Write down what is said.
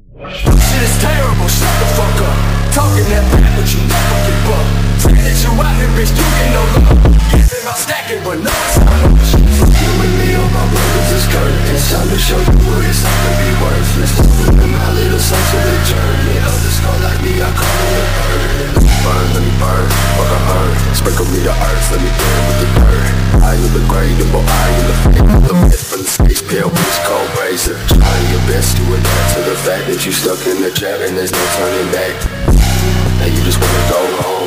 Shit is terrible, shut the fuck up. Talking that back, but you never give up. Feel that you out here, bitch, you get no love. Yes, if I'm stacking, but no, it's not much. You and me on my brothers is current It's time to show you what it's time to be worthless. And my little son's to the journey. Others go like me, I call it a. Burn, let me burn, fuck a burn. Sprinkle me the earth, let me burn with the dirt. I am the great, but I am the fame, the myth, fact that you stuck in the trap and there's no turning back. And you just wanna go home,